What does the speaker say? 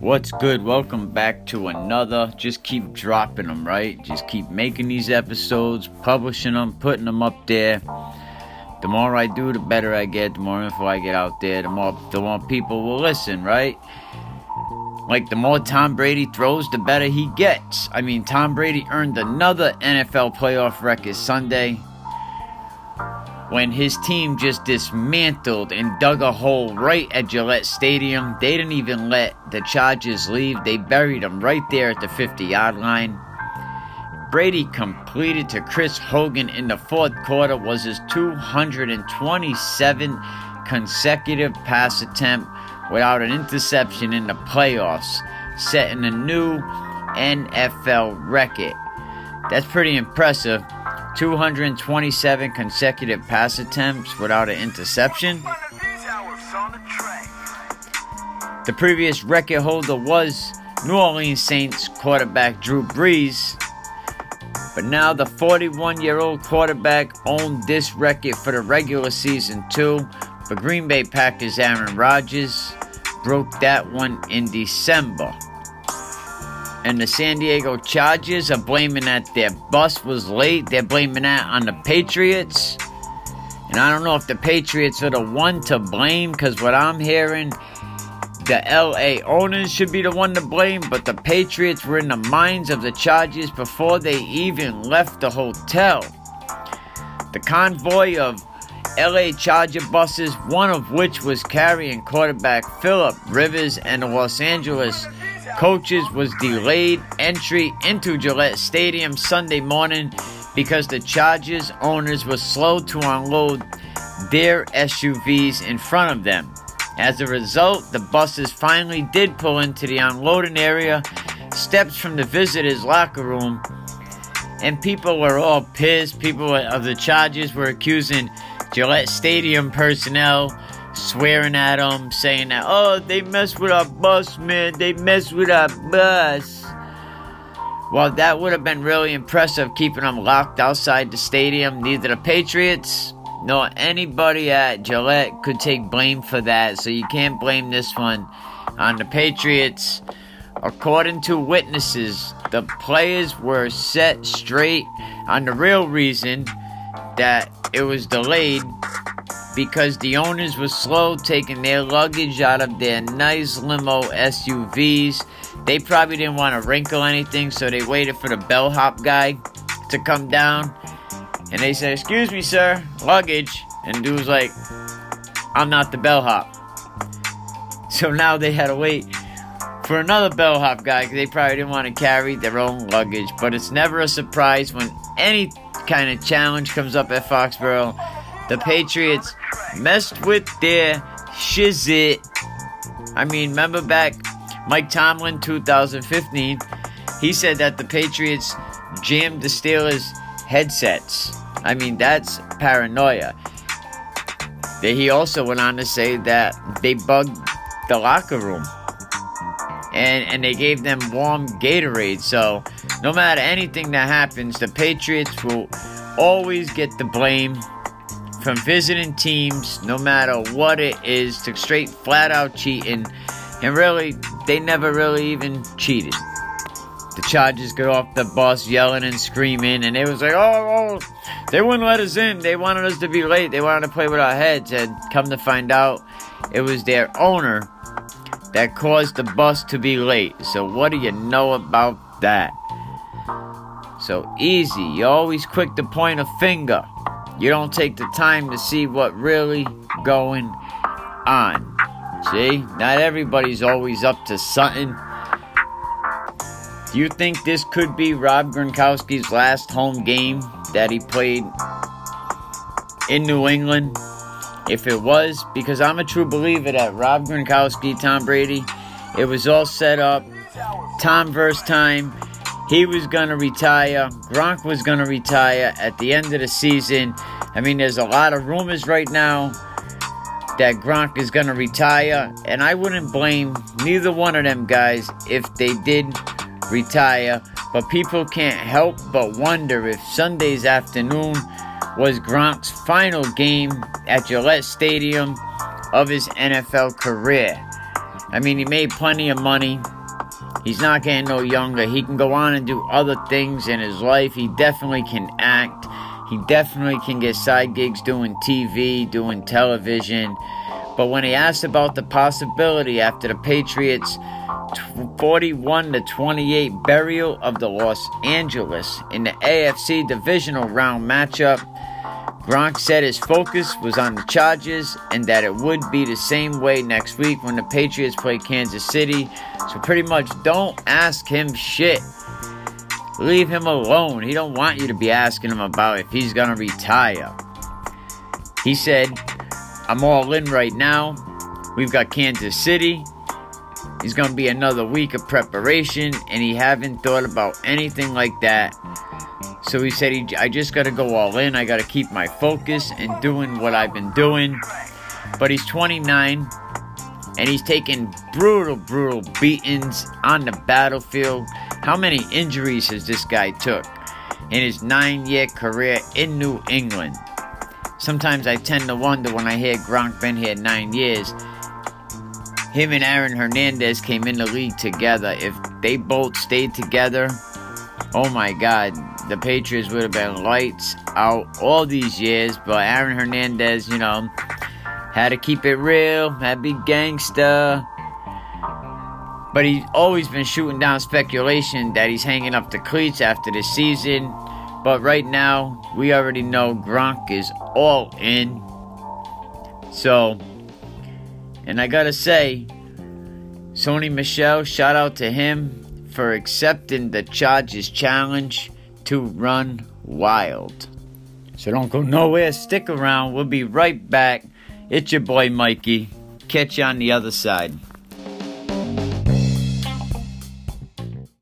What's good? Welcome back to another. Just keep dropping them, right? Just keep making these episodes, publishing them, putting them up there. The more I do, the better I get. The more info I get out there, the more the more people will listen, right? Like the more Tom Brady throws, the better he gets. I mean, Tom Brady earned another NFL playoff record Sunday when his team just dismantled and dug a hole right at Gillette Stadium. They didn't even let the Chargers leave, they buried them right there at the 50 yard line. Brady completed to Chris Hogan in the fourth quarter was his 227 consecutive pass attempt without an interception in the playoffs, setting a new NFL record. That's pretty impressive 227 consecutive pass attempts without an interception. The previous record holder was New Orleans Saints quarterback Drew Brees. But now the 41 year old quarterback owned this record for the regular season too. But Green Bay Packers Aaron Rodgers broke that one in December and the San Diego Chargers are blaming that their bus was late. They're blaming that on the Patriots. And I don't know if the Patriots are the one to blame because what I'm hearing, the LA owners should be the one to blame, but the Patriots were in the minds of the Chargers before they even left the hotel. The convoy of LA Charger buses, one of which was carrying quarterback Philip Rivers and the Los Angeles coaches was delayed entry into Gillette Stadium Sunday morning because the Chargers owners were slow to unload their SUVs in front of them. As a result, the buses finally did pull into the unloading area, steps from the visitors' locker room, and people were all pissed. People of the Chargers were accusing Gillette Stadium personnel swearing at them, saying that, oh, they mess with our bus, man. They mess with our bus. Well, that would have been really impressive keeping them locked outside the stadium. Neither the Patriots nor anybody at Gillette could take blame for that, so you can't blame this one on the Patriots. According to witnesses, the players were set straight on the real reason that it was delayed because the owners were slow taking their luggage out of their nice limo SUVs. They probably didn't want to wrinkle anything, so they waited for the bellhop guy to come down. And they said, Excuse me, sir, luggage. And dude was like, I'm not the bellhop. So now they had to wait for another bellhop guy because they probably didn't want to carry their own luggage. But it's never a surprise when any kind of challenge comes up at Foxborough the Patriots messed with their shizit. I mean, remember back Mike Tomlin 2015, he said that the Patriots jammed the Steelers headsets. I mean, that's paranoia. He also went on to say that they bugged the locker room. And, and they gave them warm Gatorade. So, no matter anything that happens, the Patriots will always get the blame from visiting teams, no matter what it is, to straight flat out cheating. And really, they never really even cheated. The Chargers got off the bus yelling and screaming, and it was like, oh, oh, they wouldn't let us in. They wanted us to be late. They wanted to play with our heads. And come to find out, it was their owner that caused the bus to be late. So, what do you know about that? So easy. You're always quick to point a finger. You don't take the time to see what really going on. See? Not everybody's always up to something. Do you think this could be Rob Gronkowski's last home game that he played in New England? If it was, because I'm a true believer that Rob Gronkowski, Tom Brady, it was all set up. Tom versus time. He was going to retire. Gronk was going to retire at the end of the season. I mean, there's a lot of rumors right now that Gronk is going to retire, and I wouldn't blame neither one of them guys if they did retire. But people can't help but wonder if Sunday's afternoon was Gronk's final game at Gillette Stadium of his NFL career. I mean, he made plenty of money. He's not getting no younger. He can go on and do other things in his life. He definitely can act. He definitely can get side gigs doing TV, doing television. But when he asked about the possibility after the Patriots 41 to 28 burial of the Los Angeles in the AFC divisional round matchup, Gronk said his focus was on the Chargers and that it would be the same way next week when the Patriots play Kansas City. So pretty much don't ask him shit. Leave him alone. He don't want you to be asking him about if he's going to retire. He said, "I'm all in right now. We've got Kansas City. It's going to be another week of preparation and he haven't thought about anything like that so he said, he, I just got to go all in. I got to keep my focus and doing what I've been doing. But he's 29 and he's taken brutal, brutal beatings on the battlefield. How many injuries has this guy took in his nine-year career in New England? Sometimes I tend to wonder when I hear Gronk been here nine years. Him and Aaron Hernandez came in the league together. If they both stayed together, oh my God, the Patriots would have been lights out all these years, but Aaron Hernandez, you know, had to keep it real, had to be gangster. But he's always been shooting down speculation that he's hanging up the cleats after the season. But right now, we already know Gronk is all in. So, and I gotta say, Sony Michel, shout out to him for accepting the Chargers challenge to run wild. So don't go nowhere, stick around. We'll be right back. It's your boy Mikey. Catch you on the other side.